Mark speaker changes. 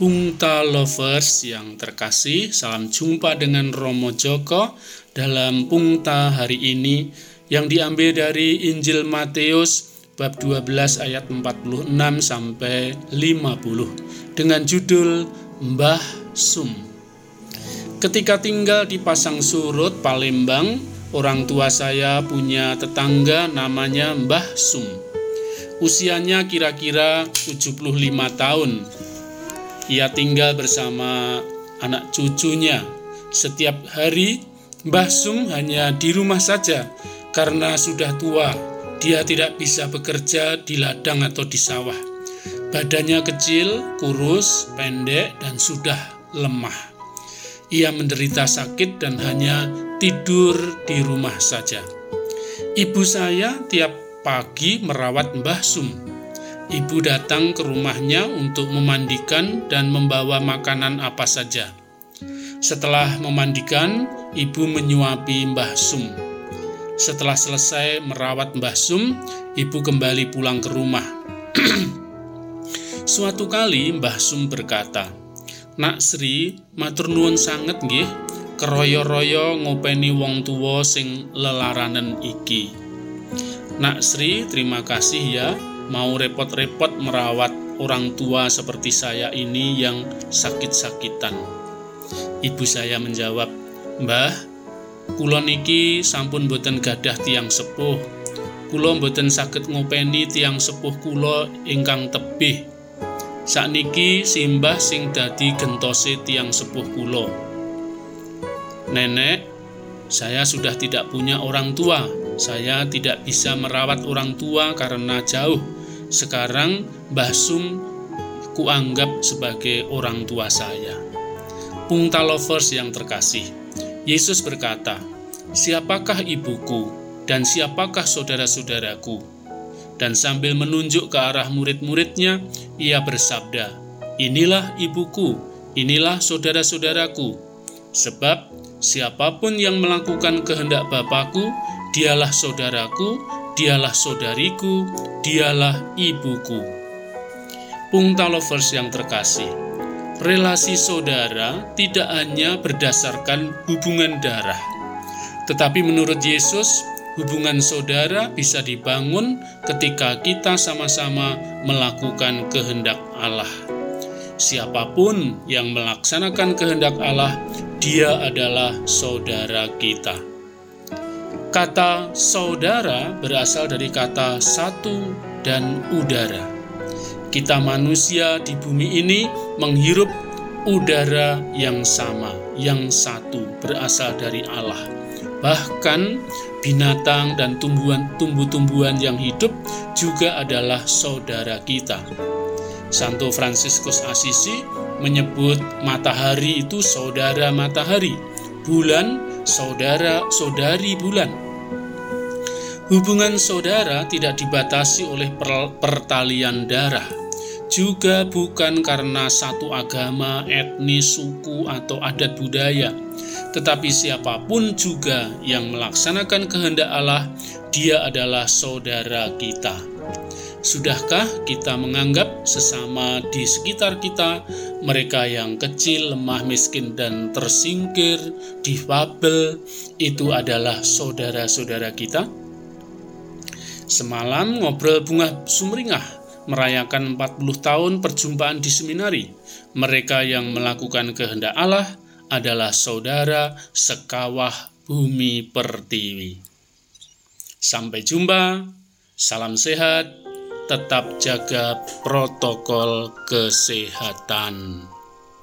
Speaker 1: Pungta Lovers yang terkasih, salam jumpa dengan Romo Joko dalam Pungta hari ini yang diambil dari Injil Matius bab 12 ayat 46 sampai 50 dengan judul Mbah Sum. Ketika tinggal di Pasang Surut, Palembang, orang tua saya punya tetangga namanya Mbah Sum. Usianya kira-kira 75 tahun ia tinggal bersama anak cucunya. Setiap hari, Mbah Sum hanya di rumah saja karena sudah tua. Dia tidak bisa bekerja di ladang atau di sawah. Badannya kecil, kurus, pendek, dan sudah lemah. Ia menderita sakit dan hanya tidur di rumah saja. Ibu saya tiap pagi merawat Mbah Sum Ibu datang ke rumahnya untuk memandikan dan membawa makanan apa saja. Setelah memandikan, ibu menyuapi Mbah Sum. Setelah selesai merawat Mbah Sum, ibu kembali pulang ke rumah. Suatu kali Mbah Sum berkata, "Nak Sri, matur nuwun sanget nggih, keroyo-royo ngopeni wong tuwa sing lelaranen iki." Nak Sri, terima kasih ya mau repot-repot merawat orang tua seperti saya ini yang sakit-sakitan. Ibu saya menjawab, Mbah, kulon iki sampun boten gadah tiang sepuh. Kulo boten sakit ngopeni tiang sepuh kulo ingkang tebih. Sakniki simbah sing dadi gentose tiang sepuh kulo. Nenek, saya sudah tidak punya orang tua. Saya tidak bisa merawat orang tua karena jauh sekarang Mbah Sum kuanggap sebagai orang tua saya. Pungta lovers yang terkasih, Yesus berkata, Siapakah ibuku dan siapakah saudara-saudaraku? Dan sambil menunjuk ke arah murid-muridnya, ia bersabda, Inilah ibuku, inilah saudara-saudaraku. Sebab siapa pun yang melakukan kehendak Bapakku, dialah saudaraku, dialah saudariku, dialah ibuku. Pungta lovers yang terkasih, relasi saudara tidak hanya berdasarkan hubungan darah, tetapi menurut Yesus, hubungan saudara bisa dibangun ketika kita sama-sama melakukan kehendak Allah. Siapa pun yang melaksanakan kehendak Allah, dia adalah saudara kita. Kata saudara berasal dari kata satu dan udara. Kita manusia di bumi ini menghirup udara yang sama, yang satu berasal dari Allah. Bahkan binatang dan tumbuhan-tumbuhan yang hidup juga adalah saudara kita. Santo Fransiskus Asisi menyebut matahari itu saudara matahari, bulan saudara-saudari bulan. Hubungan saudara tidak dibatasi oleh pertalian darah, juga bukan karena satu agama, etnis, suku, atau adat budaya, tetapi siapa pun juga yang melaksanakan kehendak Allah, dia adalah saudara kita. Sudahkah kita menganggap sesama di sekitar kita, mereka yang kecil, lemah, miskin, dan tersingkir, difabel, itu adalah saudara-saudara kita? Semalam ngobrol bunga sumringah merayakan 40 tahun perjumpaan di seminari. Mereka yang melakukan kehendak Allah adalah saudara sekawah bumi pertiwi. Sampai jumpa, salam sehat, tetap jaga protokol kesehatan.